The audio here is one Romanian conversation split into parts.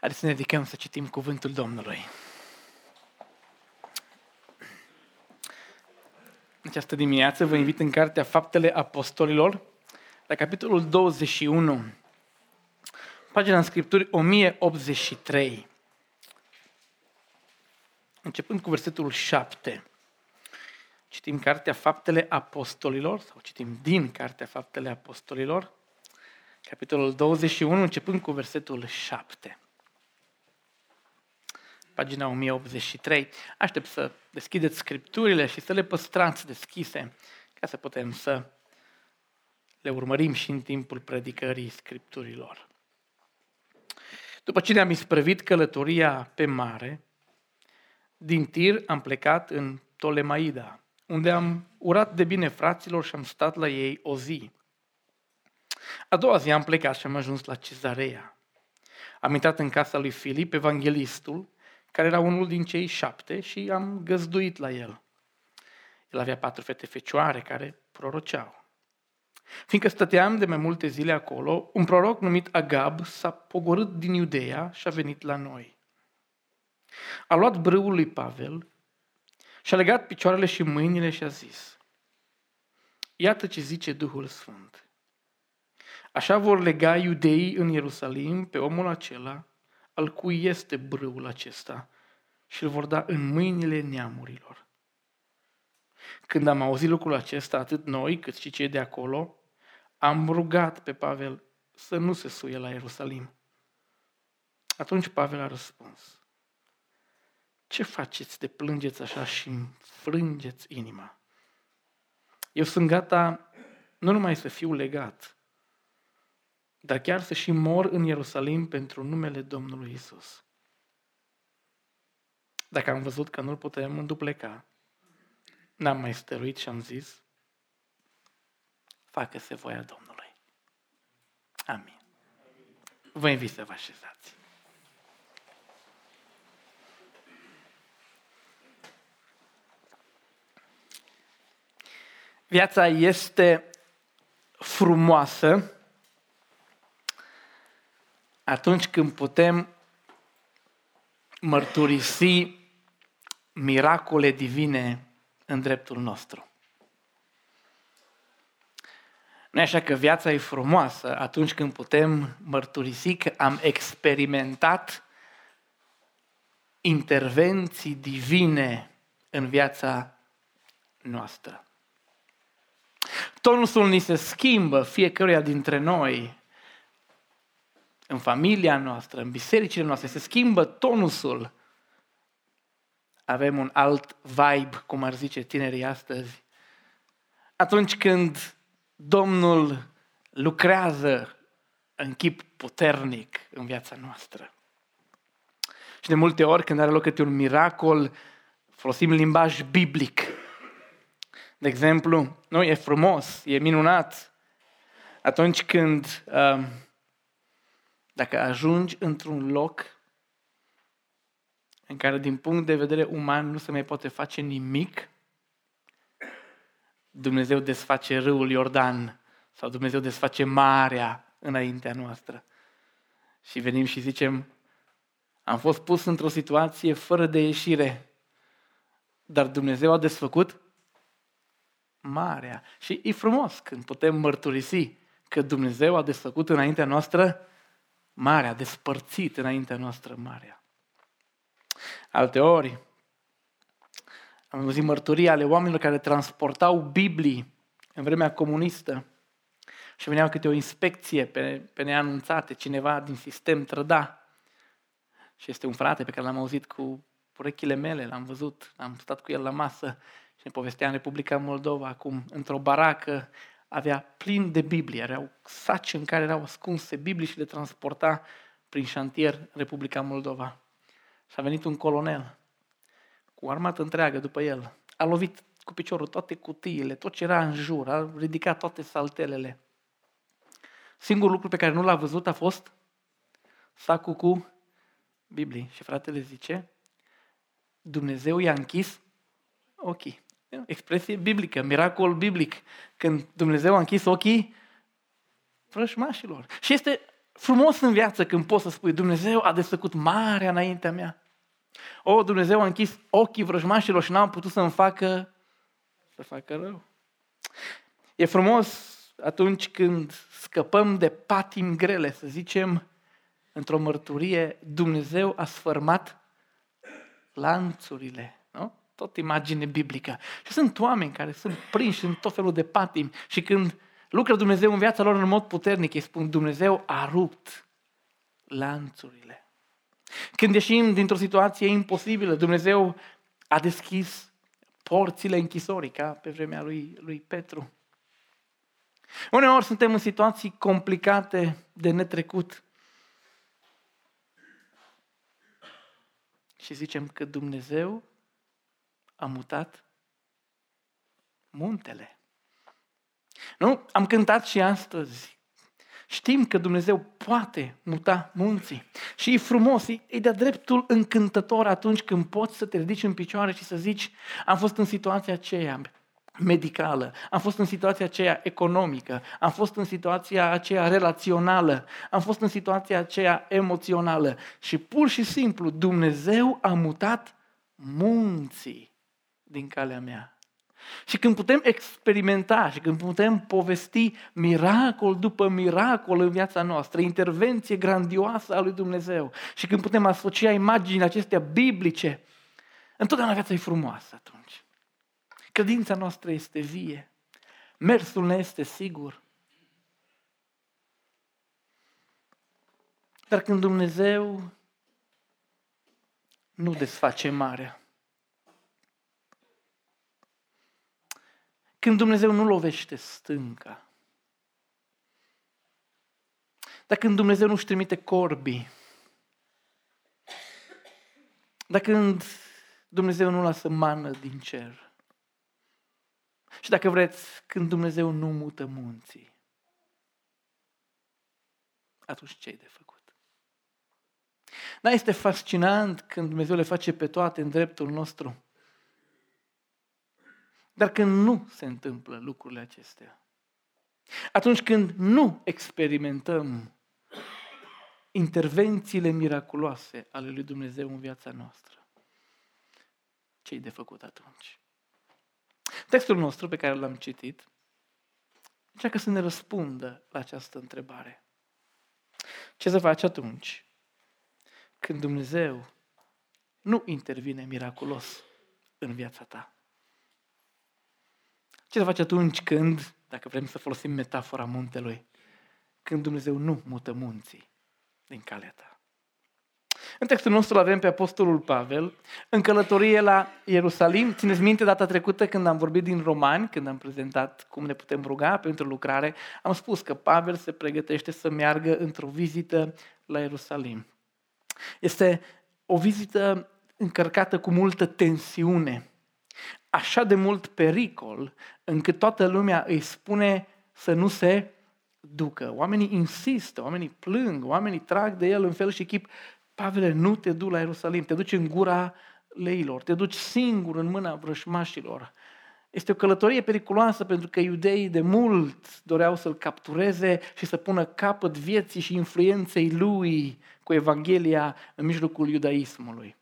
Haideți să ne ridicăm să citim cuvântul Domnului. În această dimineață vă invit în Cartea Faptele Apostolilor, la capitolul 21, pagina în Scripturi 1083, începând cu versetul 7. Citim Cartea Faptele Apostolilor, sau citim din Cartea Faptele Apostolilor, capitolul 21, începând cu versetul 7 pagina 1083. Aștept să deschideți scripturile și să le păstrați deschise ca să putem să le urmărim și în timpul predicării scripturilor. După ce ne-am isprăvit călătoria pe mare, din Tir am plecat în Tolemaida, unde am urat de bine fraților și am stat la ei o zi. A doua zi am plecat și am ajuns la Cezarea. Am intrat în casa lui Filip, evanghelistul, care era unul din cei șapte și am găzduit la el. El avea patru fete fecioare care proroceau. Fiindcă stăteam de mai multe zile acolo, un proroc numit Agab s-a pogorât din Iudeea și a venit la noi. A luat brâul lui Pavel și a legat picioarele și mâinile și a zis, Iată ce zice Duhul Sfânt. Așa vor lega iudeii în Ierusalim pe omul acela al cui este brâul acesta și îl vor da în mâinile neamurilor. Când am auzit lucrul acesta, atât noi cât și cei de acolo, am rugat pe Pavel să nu se suie la Ierusalim. Atunci Pavel a răspuns, ce faceți de plângeți așa și îmi frângeți inima? Eu sunt gata nu numai să fiu legat, dar chiar să și mor în Ierusalim pentru numele Domnului Isus. Dacă am văzut că nu-l putem îndupleca, n-am mai stăruit și am zis, facă-se voia Domnului. Amin. Vă invit să vă așezați. Viața este frumoasă atunci când putem mărturisi miracole divine în dreptul nostru. Nu e așa că viața e frumoasă atunci când putem mărturisi că am experimentat intervenții divine în viața noastră. Tonusul ni se schimbă fiecăruia dintre noi în familia noastră, în bisericile noastre, se schimbă tonusul. Avem un alt vibe, cum ar zice tinerii astăzi. Atunci când Domnul lucrează în chip puternic în viața noastră. Și de multe ori, când are loc câte un miracol, folosim limbaj biblic. De exemplu, nu, e frumos, e minunat. Atunci când uh, dacă ajungi într-un loc în care din punct de vedere uman nu se mai poate face nimic, Dumnezeu desface râul Iordan sau Dumnezeu desface marea înaintea noastră. Și venim și zicem, am fost pus într-o situație fără de ieșire, dar Dumnezeu a desfăcut marea. Și e frumos când putem mărturisi că Dumnezeu a desfăcut înaintea noastră marea, despărțit înaintea noastră marea. Alte ori, am văzut mărturii ale oamenilor care transportau Biblii în vremea comunistă și veneau câte o inspecție pe, pe neanunțate, cineva din sistem trăda. Și este un frate pe care l-am auzit cu urechile mele, l-am văzut, am stat cu el la masă și ne povestea în Republica Moldova, acum într-o baracă avea plin de Biblie, erau saci în care erau ascunse Biblii și le transporta prin șantier în Republica Moldova. Și a venit un colonel cu o armată întreagă după el. A lovit cu piciorul toate cutiile, tot ce era în jur, a ridicat toate saltelele. Singurul lucru pe care nu l-a văzut a fost sacul cu Biblie. Și fratele zice, Dumnezeu i-a închis ochii. Expresie biblică, miracol biblic, când Dumnezeu a închis ochii vrășmașilor. Și este frumos în viață când poți să spui Dumnezeu a desfăcut marea înaintea mea. O, Dumnezeu a închis ochii vrăjmașilor și n-am putut să-mi facă să facă rău. E frumos atunci când scăpăm de patim grele, să zicem, într-o mărturie, Dumnezeu a sfărmat lanțurile, nu? Tot imagine biblică. Și sunt oameni care sunt prinși în tot felul de patim și când lucră Dumnezeu în viața lor în mod puternic, îi spun Dumnezeu a rupt lanțurile. Când ieșim dintr-o situație imposibilă, Dumnezeu a deschis porțile închisorii, ca pe vremea lui, lui Petru. Uneori suntem în situații complicate de netrecut. Și zicem că Dumnezeu a mutat muntele. Nu? Am cântat și astăzi. Știm că Dumnezeu poate muta munții. Și e frumos, e, e de dreptul încântător atunci când poți să te ridici în picioare și să zici am fost în situația aceea, medicală, am fost în situația aceea economică, am fost în situația aceea relațională, am fost în situația aceea emoțională și pur și simplu Dumnezeu a mutat munții din calea mea. Și când putem experimenta și când putem povesti miracol după miracol în viața noastră, intervenție grandioasă a lui Dumnezeu și când putem asocia imaginile acestea biblice, întotdeauna viața e frumoasă atunci. Credința noastră este vie. Mersul ne este sigur. Dar când Dumnezeu nu desface marea, când Dumnezeu nu lovește stânca, dar când Dumnezeu nu-și trimite corbii, dar când Dumnezeu nu lasă mană din cer, și dacă vreți, când Dumnezeu nu mută munții, atunci ce de făcut? Da, este fascinant când Dumnezeu le face pe toate în dreptul nostru. Dar când nu se întâmplă lucrurile acestea, atunci când nu experimentăm intervențiile miraculoase ale lui Dumnezeu în viața noastră, ce de făcut atunci? Textul nostru pe care l-am citit încearcă să ne răspundă la această întrebare. Ce să faci atunci când Dumnezeu nu intervine miraculos în viața ta? Ce să faci atunci când, dacă vrem să folosim metafora muntelui, când Dumnezeu nu mută munții din calea ta? În textul nostru avem pe Apostolul Pavel în călătorie la Ierusalim. Țineți minte data trecută când am vorbit din Romani, când am prezentat cum ne putem ruga pentru lucrare, am spus că Pavel se pregătește să meargă într-o vizită la Ierusalim. Este o vizită încărcată cu multă tensiune, așa de mult pericol, încât toată lumea îi spune să nu se ducă. Oamenii insistă, oamenii plâng, oamenii trag de el în fel și chip Pavele, nu te du la Ierusalim, te duci în gura leilor, te duci singur în mâna vrășmașilor. Este o călătorie periculoasă pentru că iudeii de mult doreau să-l captureze și să pună capăt vieții și influenței lui cu Evanghelia în mijlocul iudaismului.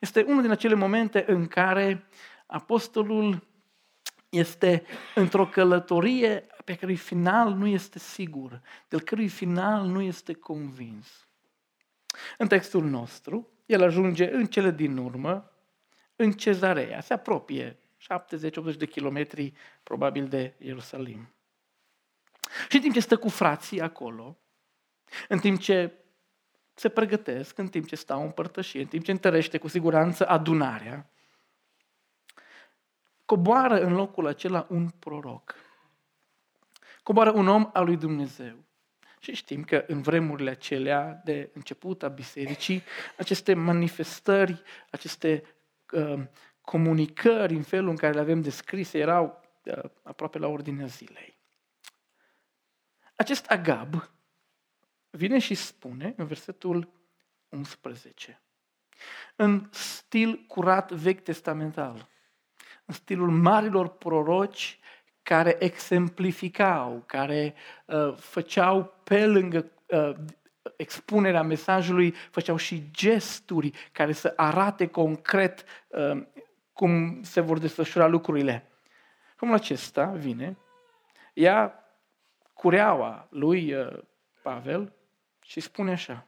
Este unul din acele momente în care apostolul este într-o călătorie pe cărui final nu este sigur, de cărui final nu este convins. În textul nostru, el ajunge în cele din urmă, în Cezarea, se apropie 70-80 de kilometri probabil de Ierusalim. Și în timp ce stă cu frații acolo, în timp ce se pregătesc, în timp ce stau în părtășie, în timp ce întărește cu siguranță adunarea, coboară în locul acela un proroc. Coboară un om al lui Dumnezeu. Și știm că în vremurile acelea de început a bisericii, aceste manifestări, aceste uh, comunicări în felul în care le avem descrise erau uh, aproape la ordinea zilei. Acest Agab vine și spune în versetul 11, în stil curat vechi testamental, în stilul marilor proroci care exemplificau, care uh, făceau pe lângă uh, expunerea mesajului, făceau și gesturi care să arate concret uh, cum se vor desfășura lucrurile. Omul acesta vine, ia cureaua lui uh, Pavel și spune așa.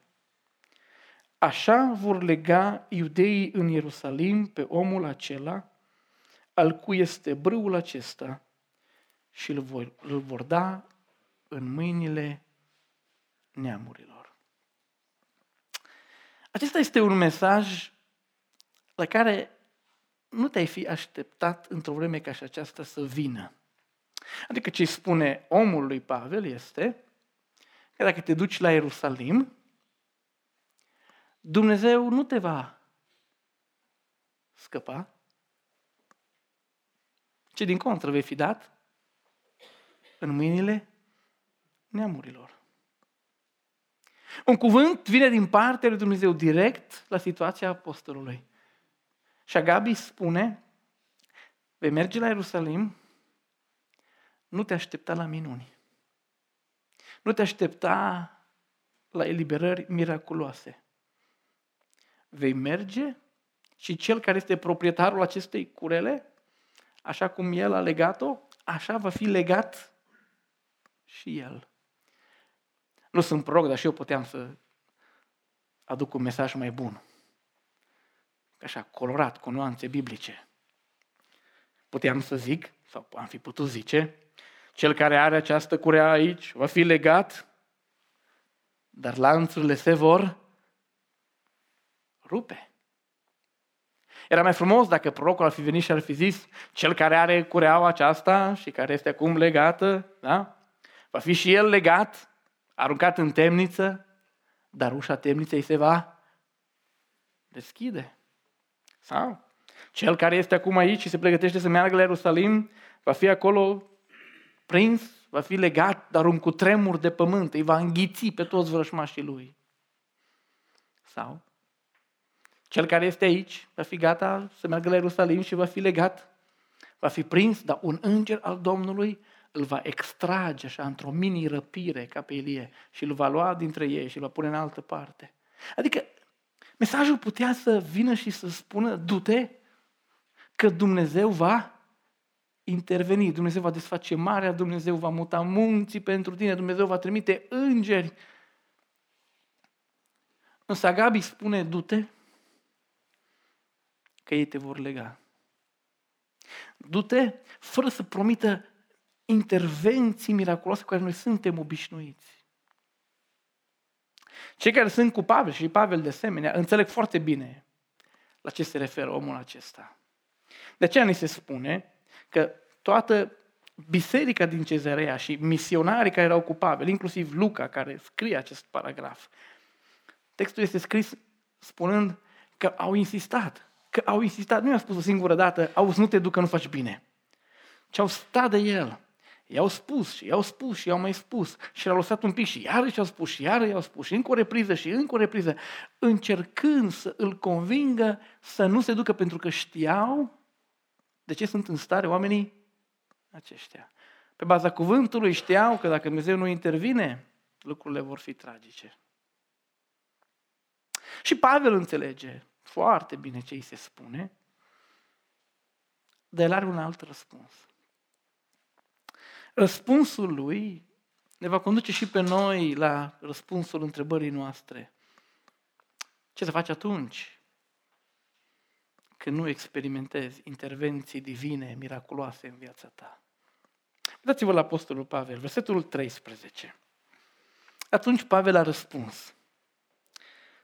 Așa vor lega iudeii în Ierusalim pe omul acela, al cui este brâul acesta, și îl vor, îl vor da în mâinile neamurilor. Acesta este un mesaj la care nu te-ai fi așteptat într-o vreme ca și aceasta să vină. Adică ce spune omul lui Pavel este că dacă te duci la Ierusalim, Dumnezeu nu te va scăpa, ci din contră vei fi dat în mâinile neamurilor. Un cuvânt vine din partea lui Dumnezeu direct la situația apostolului. Și Agabi spune, vei merge la Ierusalim, nu te aștepta la minuni. Nu te aștepta la eliberări miraculoase. Vei merge și cel care este proprietarul acestei curele, așa cum el a legat-o, așa va fi legat și el. Nu sunt proroc, dar și eu puteam să aduc un mesaj mai bun. Așa, colorat, cu nuanțe biblice. Puteam să zic, sau am fi putut zice, cel care are această curea aici va fi legat, dar lanțurile se vor rupe. Era mai frumos dacă prorocul ar fi venit și ar fi zis, cel care are cureaua aceasta și care este acum legată, da? va fi și el legat, aruncat în temniță, dar ușa temniței se va deschide. Sau cel care este acum aici și se pregătește să meargă la Ierusalim, va fi acolo prins, va fi legat, dar un cutremur de pământ îi va înghiți pe toți vrășmașii lui. Sau cel care este aici va fi gata să meargă la Ierusalim și va fi legat, va fi prins, dar un înger al Domnului îl va extrage așa într-o mini-răpire ca pe Ilie și îl va lua dintre ei și îl va pune în altă parte. Adică mesajul putea să vină și să spună, du-te, că Dumnezeu va interveni, Dumnezeu va desface marea, Dumnezeu va muta munții pentru tine, Dumnezeu va trimite îngeri. Însă Agabi spune, du-te, că ei te vor lega. Du-te fără să promită intervenții miraculoase cu care noi suntem obișnuiți. Cei care sunt cu Pavel și Pavel de asemenea înțeleg foarte bine la ce se referă omul acesta. De aceea ni se spune că toată biserica din Cezarea și misionarii care erau cu Pavel, inclusiv Luca care scrie acest paragraf, textul este scris spunând că au insistat, că au insistat, nu i-a spus o singură dată, au nu te duc că nu faci bine, ci au stat de el. I-au spus și i-au spus și i-au mai spus și l-au lăsat un pic și iarăși au spus și iarăși i-au spus și încă o repriză și încă o repriză, încercând să îl convingă să nu se ducă pentru că știau de ce sunt în stare oamenii aceștia. Pe baza cuvântului știau că dacă Dumnezeu nu intervine, lucrurile vor fi tragice. Și Pavel înțelege foarte bine ce îi se spune, dar el are un alt răspuns. Răspunsul lui ne va conduce și pe noi la răspunsul întrebării noastre. Ce să faci atunci când nu experimentezi intervenții divine, miraculoase în viața ta? Uitați-vă la Apostolul Pavel, versetul 13. Atunci Pavel a răspuns.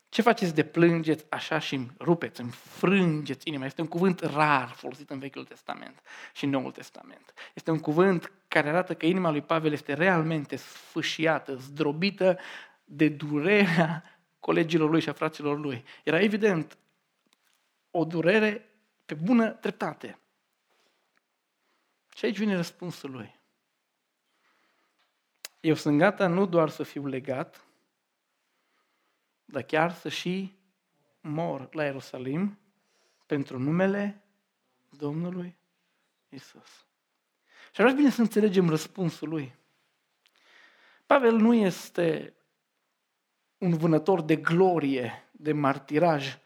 Ce faceți de plângeți așa și îmi rupeți, îmi frângeți inima? Este un cuvânt rar folosit în Vechiul Testament și în Noul Testament. Este un cuvânt care arată că inima lui Pavel este realmente sfâșiată, zdrobită de durerea colegilor lui și a fraților lui. Era evident o durere pe bună dreptate. Și aici vine răspunsul lui. Eu sunt gata nu doar să fiu legat, dar chiar să și mor la Ierusalim pentru numele Domnului Isus. Și ar bine să înțelegem răspunsul lui. Pavel nu este un vânător de glorie, de martiraj,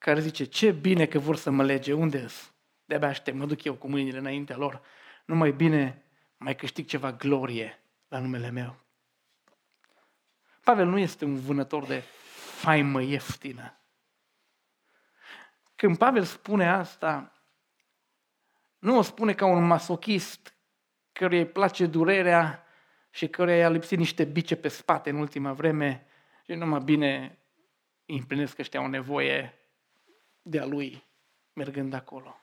care zice, ce bine că vor să mă lege, unde De-abia aștept, mă duc eu cu mâinile înaintea lor. Nu mai bine mai câștig ceva glorie la numele meu. Pavel nu este un vânător de faimă ieftină. Când Pavel spune asta, nu o spune ca un masochist căruia îi place durerea și căruia i-a lipsit niște bice pe spate în ultima vreme și numai bine îi împlinesc că ăștia o nevoie de a lui mergând acolo.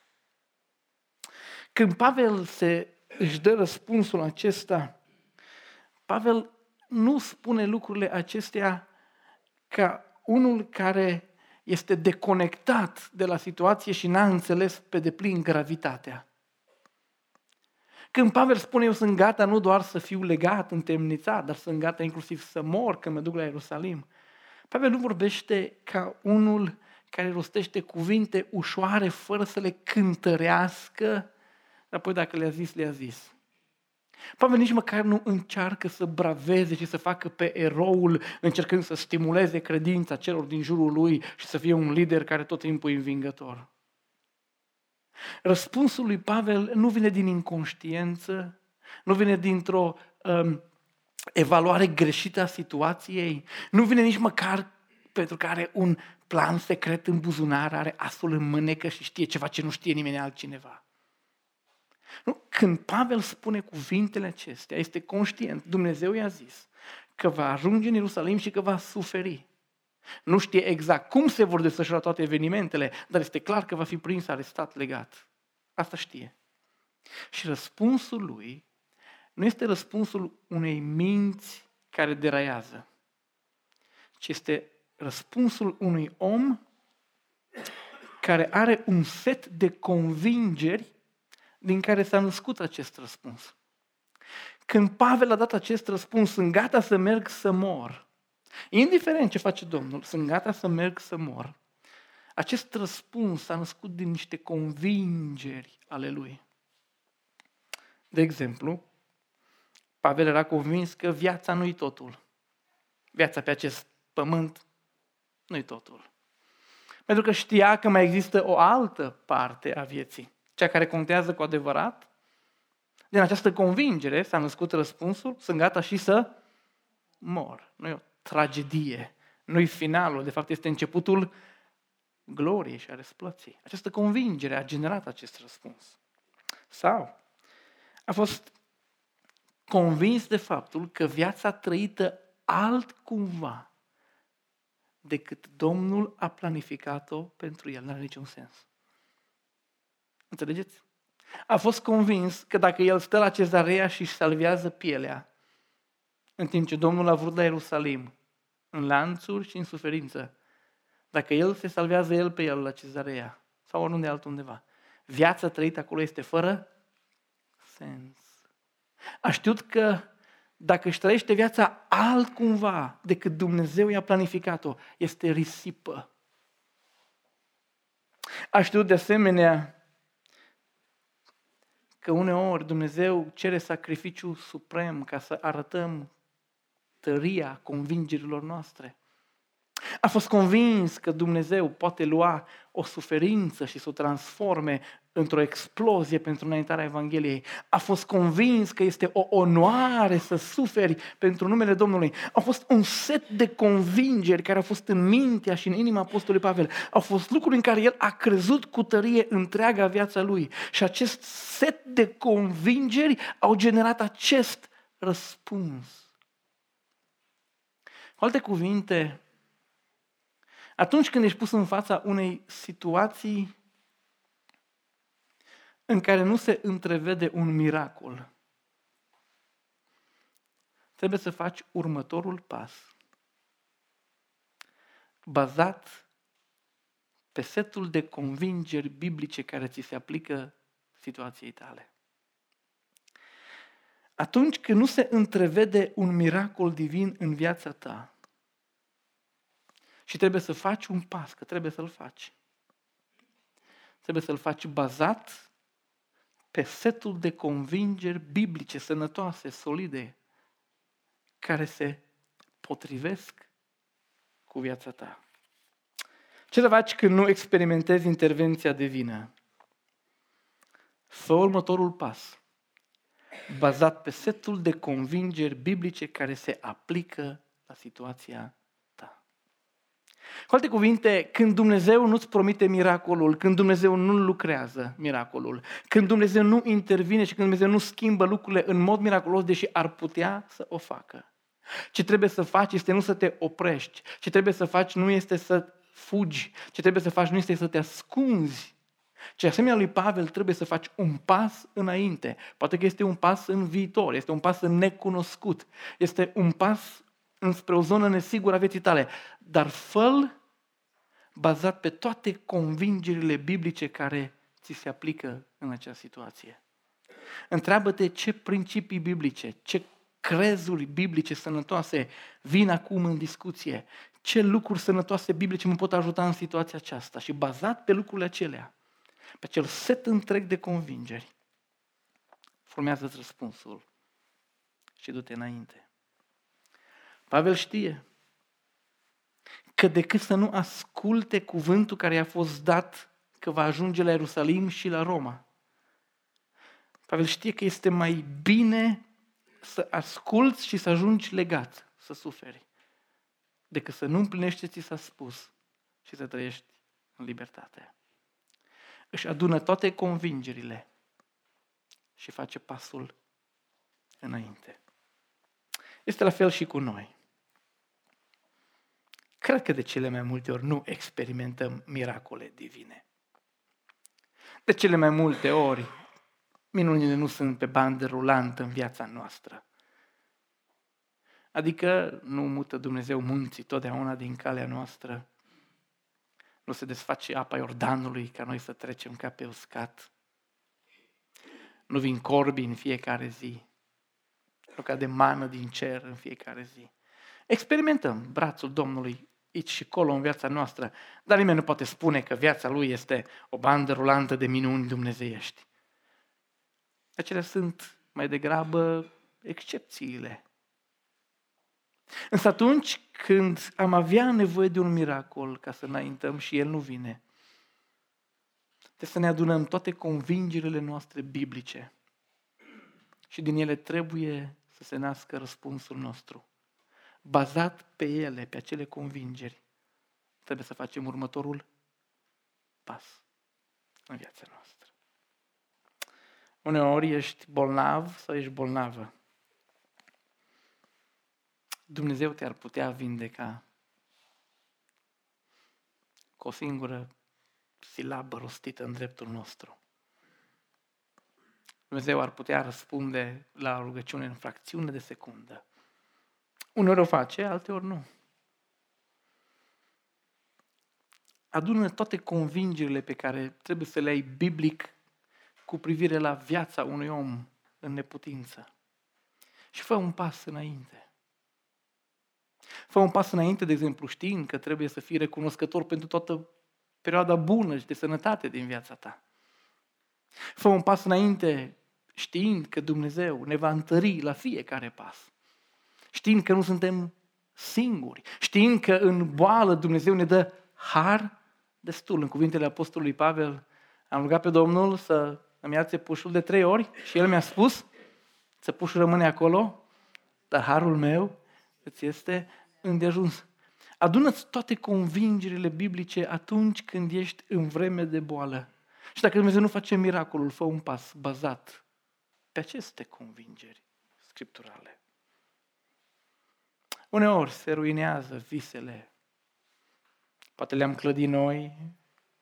Când Pavel se, își dă răspunsul acesta, Pavel nu spune lucrurile acestea ca unul care este deconectat de la situație și n-a înțeles pe deplin gravitatea. Când Pavel spune, eu sunt gata nu doar să fiu legat, întemnițat, dar sunt gata inclusiv să mor când mă duc la Ierusalim. Pavel nu vorbește ca unul care rostește cuvinte ușoare fără să le cântărească, apoi dacă le-a zis, le-a zis. Pavel nici măcar nu încearcă să braveze și să facă pe eroul încercând să stimuleze credința celor din jurul lui și să fie un lider care tot timpul e învingător. Răspunsul lui Pavel nu vine din inconștiență, nu vine dintr-o um, evaluare greșită a situației, nu vine nici măcar pentru că are un plan secret în buzunar, are asul în mânecă și știe ceva ce nu știe nimeni altcineva. Nu? Când Pavel spune cuvintele acestea, este conștient, Dumnezeu i-a zis că va ajunge în Ierusalim și că va suferi. Nu știe exact cum se vor desfășura toate evenimentele, dar este clar că va fi prins, arestat, legat. Asta știe. Și răspunsul lui nu este răspunsul unei minți care deraiază, ci este răspunsul unui om care are un set de convingeri din care s-a născut acest răspuns. Când Pavel a dat acest răspuns, sunt gata să merg să mor, indiferent ce face Domnul, sunt gata să merg să mor, acest răspuns s-a născut din niște convingeri ale lui. De exemplu, Pavel era convins că viața nu-i totul. Viața pe acest pământ nu-i totul. Pentru că știa că mai există o altă parte a vieții cea care contează cu adevărat? Din această convingere s-a născut răspunsul, sunt gata și să mor. Nu e o tragedie, nu e finalul, de fapt este începutul gloriei și a răsplății. Această convingere a generat acest răspuns. Sau a fost convins de faptul că viața trăită altcumva decât Domnul a planificat-o pentru el. Nu are niciun sens. Înțelegeți? A fost convins că dacă el stă la cezarea și își salvează pielea, în timp ce Domnul a vrut la Ierusalim, în lanțuri și în suferință, dacă el se salvează el pe el la cezarea sau oriunde altundeva, viața trăită acolo este fără sens. A știut că dacă își trăiește viața altcumva decât Dumnezeu i-a planificat-o, este risipă. Aș știut de asemenea că uneori Dumnezeu cere sacrificiu suprem ca să arătăm tăria convingerilor noastre. A fost convins că Dumnezeu poate lua o suferință și să o transforme într-o explozie pentru înaintarea Evangheliei. A fost convins că este o onoare să suferi pentru numele Domnului. A fost un set de convingeri care au fost în mintea și în inima Apostolului Pavel. Au fost lucruri în care el a crezut cu tărie întreaga viața lui. Și acest set de convingeri au generat acest răspuns. Cu alte cuvinte, atunci când ești pus în fața unei situații în care nu se întrevede un miracol, trebuie să faci următorul pas. Bazat pe setul de convingeri biblice care ți se aplică situației tale. Atunci când nu se întrevede un miracol divin în viața ta, și trebuie să faci un pas, că trebuie să-l faci. Trebuie să-l faci bazat pe setul de convingeri biblice, sănătoase, solide, care se potrivesc cu viața ta. Ce să faci când nu experimentezi intervenția divină? Fă următorul pas, bazat pe setul de convingeri biblice care se aplică la situația ta. Cu alte cuvinte, când Dumnezeu nu-ți promite miracolul, când Dumnezeu nu lucrează miracolul, când Dumnezeu nu intervine și când Dumnezeu nu schimbă lucrurile în mod miraculos, deși ar putea să o facă. Ce trebuie să faci este nu să te oprești. Ce trebuie să faci nu este să fugi. Ce trebuie să faci nu este să te ascunzi. Ce asemenea lui Pavel trebuie să faci un pas înainte. Poate că este un pas în viitor, este un pas în necunoscut, este un pas înspre o zonă nesigură a vieții tale, dar fă bazat pe toate convingerile biblice care ți se aplică în acea situație. Întreabă-te ce principii biblice, ce crezuri biblice sănătoase vin acum în discuție, ce lucruri sănătoase biblice mă pot ajuta în situația aceasta și bazat pe lucrurile acelea, pe acel set întreg de convingeri, formează răspunsul și du-te înainte. Pavel știe că decât să nu asculte cuvântul care i-a fost dat că va ajunge la Ierusalim și la Roma. Pavel știe că este mai bine să asculți și să ajungi legat, să suferi, decât să nu împlinești ce ți s-a spus și să trăiești în libertate. Își adună toate convingerile și face pasul înainte. Este la fel și cu noi. Cred că de cele mai multe ori nu experimentăm miracole divine. De cele mai multe ori, minunile nu sunt pe bandă rulantă în viața noastră. Adică nu mută Dumnezeu munții totdeauna din calea noastră. Nu se desface apa Iordanului ca noi să trecem ca pe uscat. Nu vin corbi în fiecare zi. Nu cade mană din cer în fiecare zi. Experimentăm brațul Domnului aici și acolo în viața noastră, dar nimeni nu poate spune că viața lui este o bandă rulantă de minuni dumnezeiești. Acelea sunt mai degrabă excepțiile. Însă atunci când am avea nevoie de un miracol ca să înaintăm și el nu vine, trebuie să ne adunăm toate convingerile noastre biblice și din ele trebuie să se nască răspunsul nostru. Bazat pe ele, pe acele convingeri, trebuie să facem următorul pas în viața noastră. Uneori ești bolnav sau ești bolnavă. Dumnezeu te-ar putea vindeca cu o singură silabă rostită în dreptul nostru. Dumnezeu ar putea răspunde la rugăciune în fracțiune de secundă. Uneori o face, alteori nu. Adună toate convingerile pe care trebuie să le ai biblic cu privire la viața unui om în neputință. Și fă un pas înainte. Fă un pas înainte, de exemplu, știind că trebuie să fii recunoscător pentru toată perioada bună și de sănătate din viața ta. Fă un pas înainte știind că Dumnezeu ne va întări la fiecare pas. Știind că nu suntem singuri. Știind că în boală Dumnezeu ne dă har destul. În cuvintele Apostolului Pavel am rugat pe Domnul să îmi ia pușul de trei ori și el mi-a spus să pușul rămâne acolo, dar harul meu îți este îndeajuns. Adună-ți toate convingerile biblice atunci când ești în vreme de boală. Și dacă Dumnezeu nu face miracolul, fă un pas bazat pe aceste convingeri scripturale. Uneori se ruinează visele. Poate le-am clădit noi,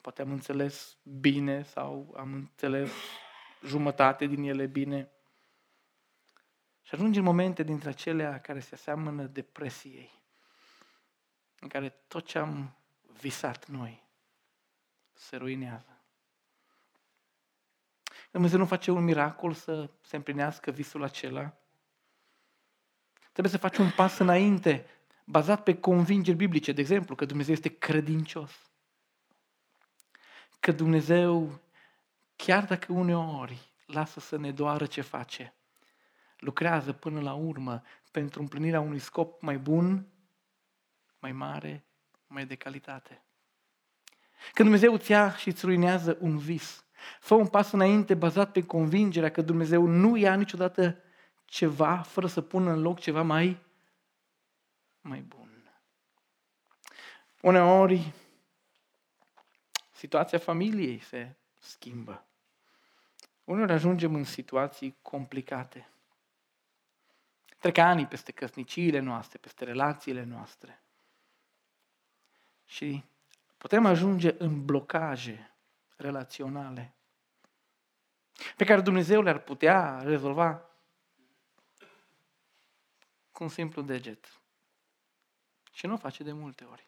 poate am înțeles bine sau am înțeles jumătate din ele bine. Și ajungi în momente dintre acelea care se aseamănă depresiei, în care tot ce am visat noi se ruinează. Dumnezeu nu face un miracol să se împlinească visul acela. Trebuie să faci un pas înainte, bazat pe convingeri biblice. De exemplu, că Dumnezeu este credincios. Că Dumnezeu, chiar dacă uneori lasă să ne doară ce face, lucrează până la urmă pentru împlinirea unui scop mai bun, mai mare mai de calitate. Când Dumnezeu îți ia și îți ruinează un vis, fă un pas înainte bazat pe convingerea că Dumnezeu nu ia niciodată ceva fără să pună în loc ceva mai, mai bun. Uneori, situația familiei se schimbă. Uneori ajungem în situații complicate. Trec ani peste căsniciile noastre, peste relațiile noastre. Și putem ajunge în blocaje relaționale pe care Dumnezeu le-ar putea rezolva cu un simplu deget. Și nu o face de multe ori.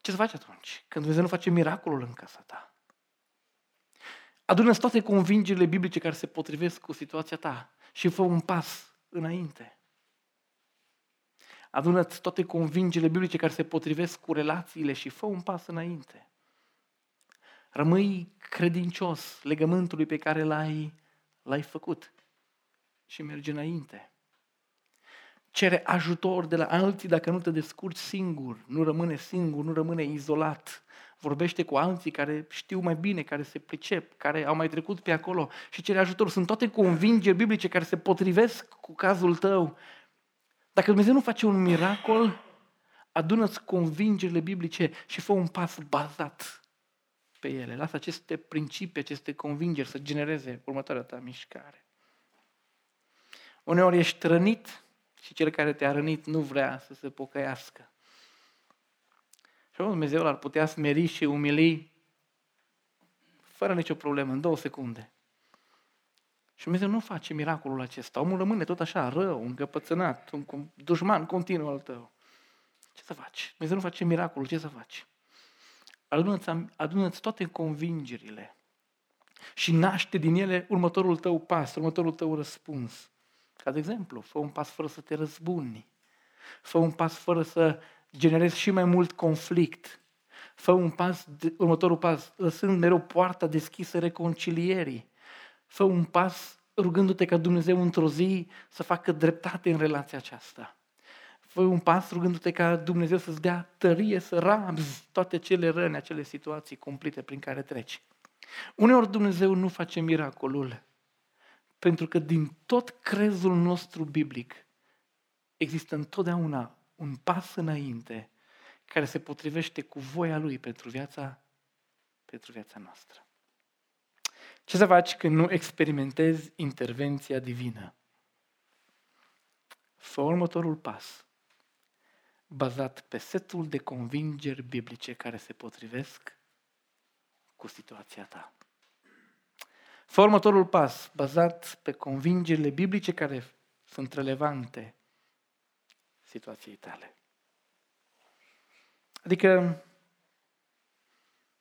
Ce să faci atunci? Când Dumnezeu nu face miracolul în casa ta. adună toate convingerile biblice care se potrivesc cu situația ta și fă un pas înainte. adună toate convingerile biblice care se potrivesc cu relațiile și fă un pas înainte. Rămâi credincios legământului pe care l-ai, l-ai făcut și mergi înainte. Cere ajutor de la alții dacă nu te descurci singur, nu rămâne singur, nu rămâne izolat. Vorbește cu alții care știu mai bine, care se pricep, care au mai trecut pe acolo și cere ajutor. Sunt toate convingeri biblice care se potrivesc cu cazul tău. Dacă Dumnezeu nu face un miracol, adună-ți convingerile biblice și fă un pas bazat pe ele. Lasă aceste principii, aceste convingeri să genereze următoarea ta mișcare. Uneori ești rănit și cel care te-a rănit nu vrea să se pocăiască. Și Dumnezeu l-ar putea smeri și umili fără nicio problemă, în două secunde. Și Dumnezeu nu face miracolul acesta. Omul rămâne tot așa, rău, încăpățânat, un dușman continuu al tău. Ce să faci? Dumnezeu nu face miracolul, ce să faci? Adună-ți, adună-ți toate convingerile și naște din ele următorul tău pas, următorul tău răspuns. Ca de exemplu, fă un pas fără să te răzbuni. Fă un pas fără să generezi și mai mult conflict. Fă un pas, următorul pas, lăsând mereu poarta deschisă reconcilierii. Fă un pas rugându-te ca Dumnezeu într-o zi să facă dreptate în relația aceasta. Fă un pas rugându-te ca Dumnezeu să-ți dea tărie să rabzi toate cele răni, acele situații cumplite prin care treci. Uneori Dumnezeu nu face miracolul pentru că din tot crezul nostru biblic există întotdeauna un pas înainte care se potrivește cu voia Lui pentru viața, pentru viața noastră. Ce să faci când nu experimentezi intervenția divină? Fă următorul pas, bazat pe setul de convingeri biblice care se potrivesc cu situația ta. Fă următorul pas, bazat pe convingerile biblice care sunt relevante situației tale. Adică,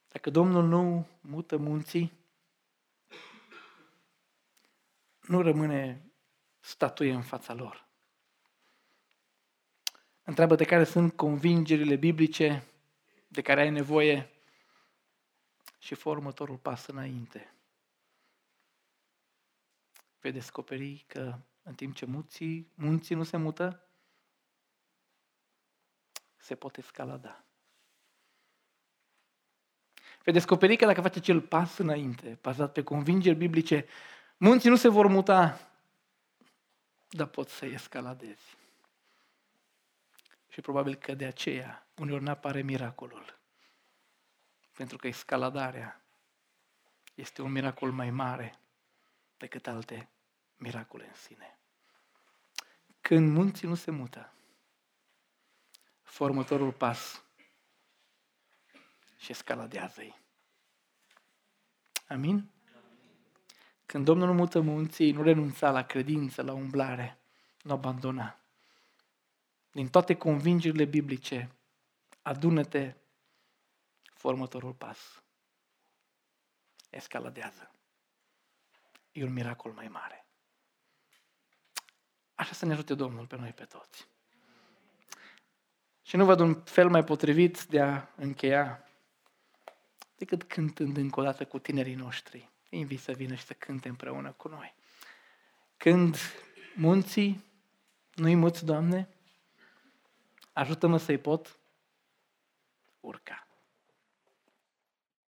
dacă Domnul nu mută munții, nu rămâne statuie în fața lor. Întreabă de care sunt convingerile biblice de care ai nevoie și fă următorul pas înainte vei descoperi că în timp ce munții, munții nu se mută, se pot escalada. Vei descoperi că dacă faci acel pas înainte, bazat pe convingeri biblice, munții nu se vor muta, dar pot să escaladezi. Și probabil că de aceea uneori nu apare miracolul. Pentru că escaladarea este un miracol mai mare decât alte miracole în sine. Când munții nu se mută, fă următorul pas și escaladează-i. Amin? Când Domnul nu mută munții, nu renunța la credință, la umblare, nu abandona. Din toate convingerile biblice, adună-te, fă următorul pas. Escaladează e un miracol mai mare. Așa să ne ajute Domnul pe noi pe toți. Și nu văd un fel mai potrivit de a încheia decât cântând încă o dată cu tinerii noștri. Invit să vină și să cânte împreună cu noi. Când munții nu-i muți, Doamne, Ajută-mă să-i pot urca.